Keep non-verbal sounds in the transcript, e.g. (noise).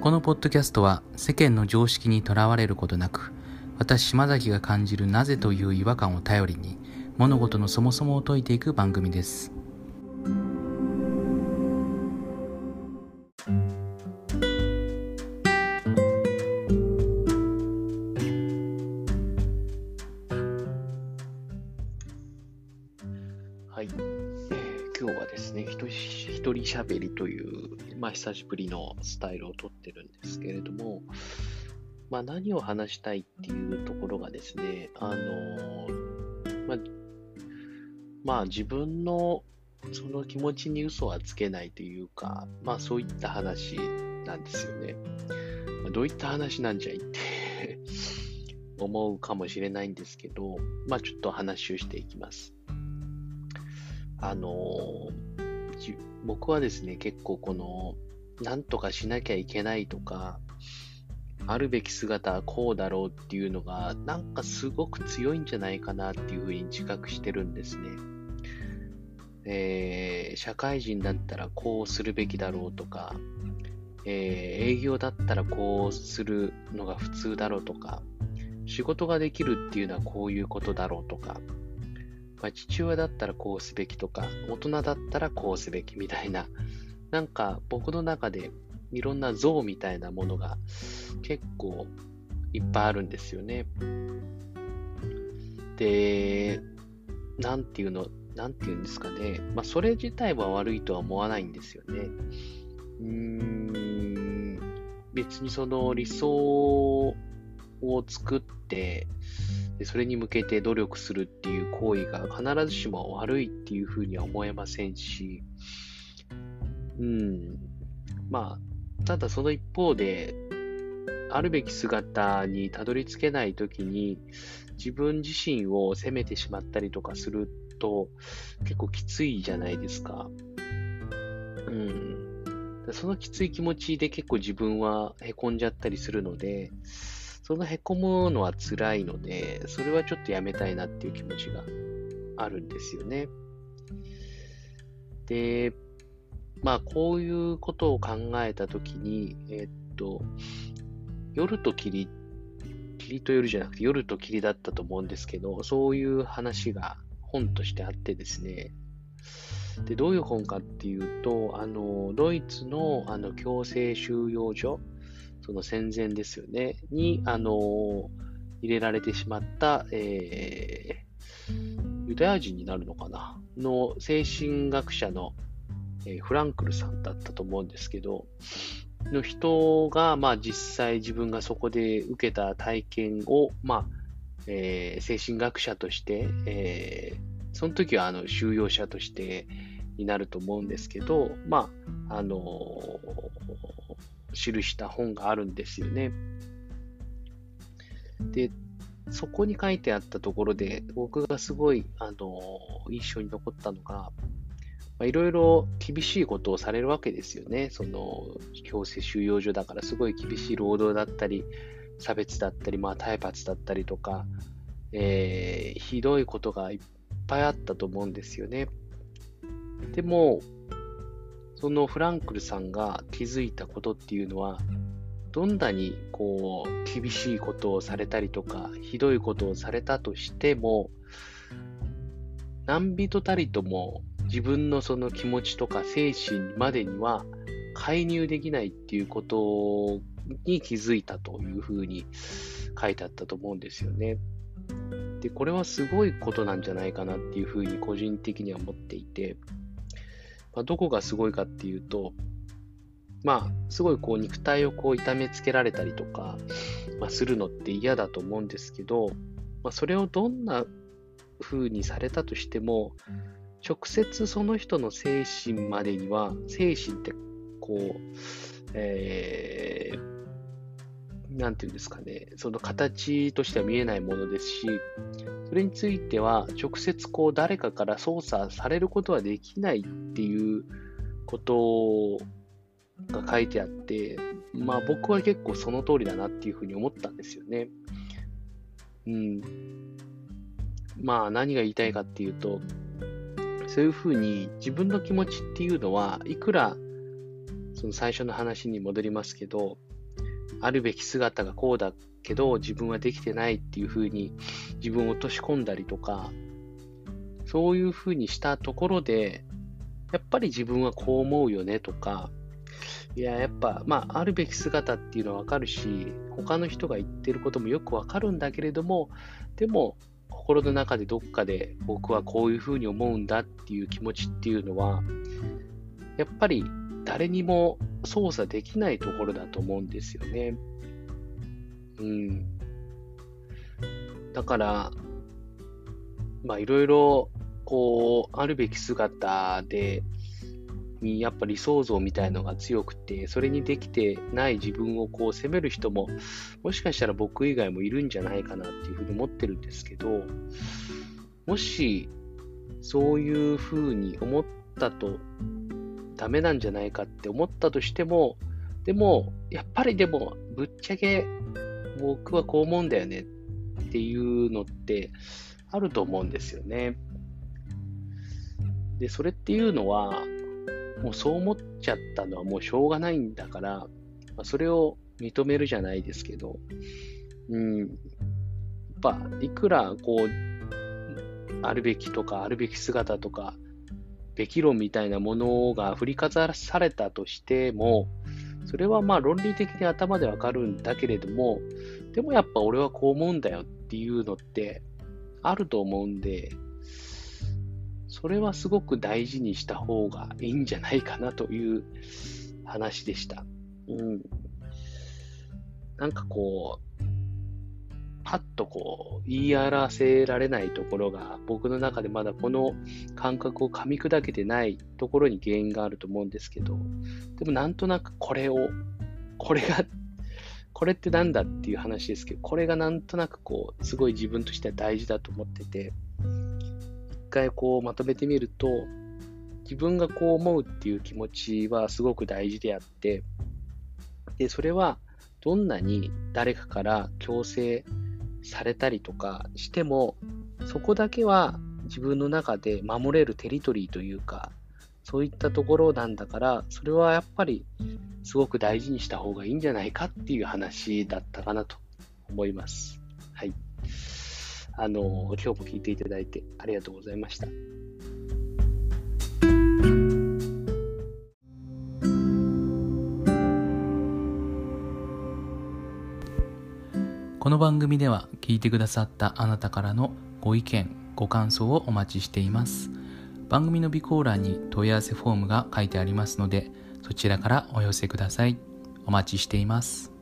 このポッドキャストは世間の常識にとらわれることなく私島崎が感じるなぜという違和感を頼りに物事のそもそもを解いていく番組です。今日はですね、一人喋りという、まあ、久しぶりのスタイルをとってるんですけれども、まあ、何を話したいっていうところがですね、あのまあ、まあ、自分のその気持ちに嘘はつけないというか、まあ、そういった話なんですよね。まあどういった話なんじゃいって (laughs) 思うかもしれないんですけど、まあ、ちょっと話をしていきます。あのー僕はですね、結構この、なんとかしなきゃいけないとか、あるべき姿はこうだろうっていうのが、なんかすごく強いんじゃないかなっていうふうに自覚してるんですね。えー社会人だったらこうするべきだろうとか、えー営業だったらこうするのが普通だろうとか、仕事ができるっていうのはこういうことだろうとか、まあ、父親だったらこうすべきとか、大人だったらこうすべきみたいな、なんか僕の中でいろんな像みたいなものが結構いっぱいあるんですよね。で、なんていうの、なんていうんですかね。まあ、それ自体は悪いとは思わないんですよね。うーん、別にその理想を作って、でそれに向けて努力するっていう行為が必ずしも悪いっていうふうには思えませんし、うん、まあ、ただその一方で、あるべき姿にたどり着けないときに、自分自身を責めてしまったりとかすると、結構きついじゃないですか。うん。そのきつい気持ちで結構自分は凹んじゃったりするので、その凹むのは辛いので、それはちょっとやめたいなっていう気持ちがあるんですよね。で、まあ、こういうことを考えたときに、えっと、夜と霧、霧と夜じゃなくて夜と霧だったと思うんですけど、そういう話が本としてあってですね、で、どういう本かっていうと、あの、ドイツのあの強制収容所、その戦前ですよね、に、あの、入れられてしまった、えーユダヤ人になるのかな？の精神学者の、えーフランクルさんだったと思うんですけど、の人が、まあ実際自分がそこで受けた体験を、まあ、えー精神学者として、えーその時はあの収容者としてになると思うんですけど、まあ、あの記した本があるんですよね。で、そこに書いてあったところで、僕がすごい、あの印象に残ったのが、いろいろ厳しいことをされるわけですよね。その、強制収容所だからすごい厳しい労働だったり、差別だったり、まあ、体罰だったりとか、えーひどいことがいっぱいあったと思うんですよね。でも、そのフランクルさんが気づいたことっていうのは、どんなにこう厳しいことをされたりとか、ひどいことをされたとしても、何人たりとも自分のその気持ちとか精神までには介入できないっていうことに気づいたというふうに書いてあったと思うんですよね。で、これはすごいことなんじゃないかなっていうふうに個人的には思っていて、まあ、どこがすごいかっていうと、まあ、すごいこう肉体をこう痛めつけられたりとか、まあ、するのって嫌だと思うんですけど、まあ、それをどんな風にされたとしても、直接その人の精神までには、精神ってこう、えーなんていうんですかね、その形としては見えないものですし、それについては直接こう誰かから操作されることはできないっていうことが書いてあって、まあ僕は結構その通りだなっていうふうに思ったんですよね。うん。まあ何が言いたいかっていうと、そういうふうに自分の気持ちっていうのは、いくらその最初の話に戻りますけど、あるべき姿がこうだけど自分はできてないっていうふうに自分を落とし込んだりとか、そういうふうにしたところで、やっぱり自分はこう思うよねとか、いや、やっぱ、まあ、あるべき姿っていうのはわかるし、他の人が言ってることもよくわかるんだけれども、でも、心の中でどっかで僕はこういうふうに思うんだっていう気持ちっていうのは、やっぱり誰にも操作できないところだと思うんですよね。うん。だから、まあいろいろ、こう、あるべき姿で、にやっぱ理想像みたいのが強くて、それにできてない自分をこう責める人も、もしかしたら僕以外もいるんじゃないかなっていうふうに思ってるんですけど、もし、そういうふうに思ったとダメなんじゃないかって思ったとしても、でも、やっぱりでも、ぶっちゃけ僕はこう思うんだよねっていうのってあると思うんですよね。で、それっていうのは、もうそう思っちゃったのはもうしょうがないんだから、まあ、それを認めるじゃないですけど、うん、やっぱ、いくらこう、あるべきとか、あるべき姿とか、べき論みたいなものが振りかざされたとしても、それはまあ論理的に頭でわかるんだけれども、でもやっぱ俺はこう思うんだよっていうのってあると思うんで、それはすごく大事にした方がいいんじゃないかなという話でした。うん。なんかこう、パッとこう言い表せられないところが僕の中でまだこの感覚を噛み砕けてないところに原因があると思うんですけどでもなんとなくこれをこれがこれって何だっていう話ですけどこれがなんとなくこうすごい自分としては大事だと思ってて一回こうまとめてみると自分がこう思うっていう気持ちはすごく大事であってでそれはどんなに誰かから強制されたりとかしても、そこだけは自分の中で守れるテリトリーというか、そういったところなんだから、それはやっぱりすごく大事にした方がいいんじゃないかっていう話だったかなと思います。はい。あの、今日も聞いていただいてありがとうございました。この番組では聞いてくださったあなたからのご意見、ご感想をお待ちしています。番組の備考欄に問い合わせフォームが書いてありますので、そちらからお寄せください。お待ちしています。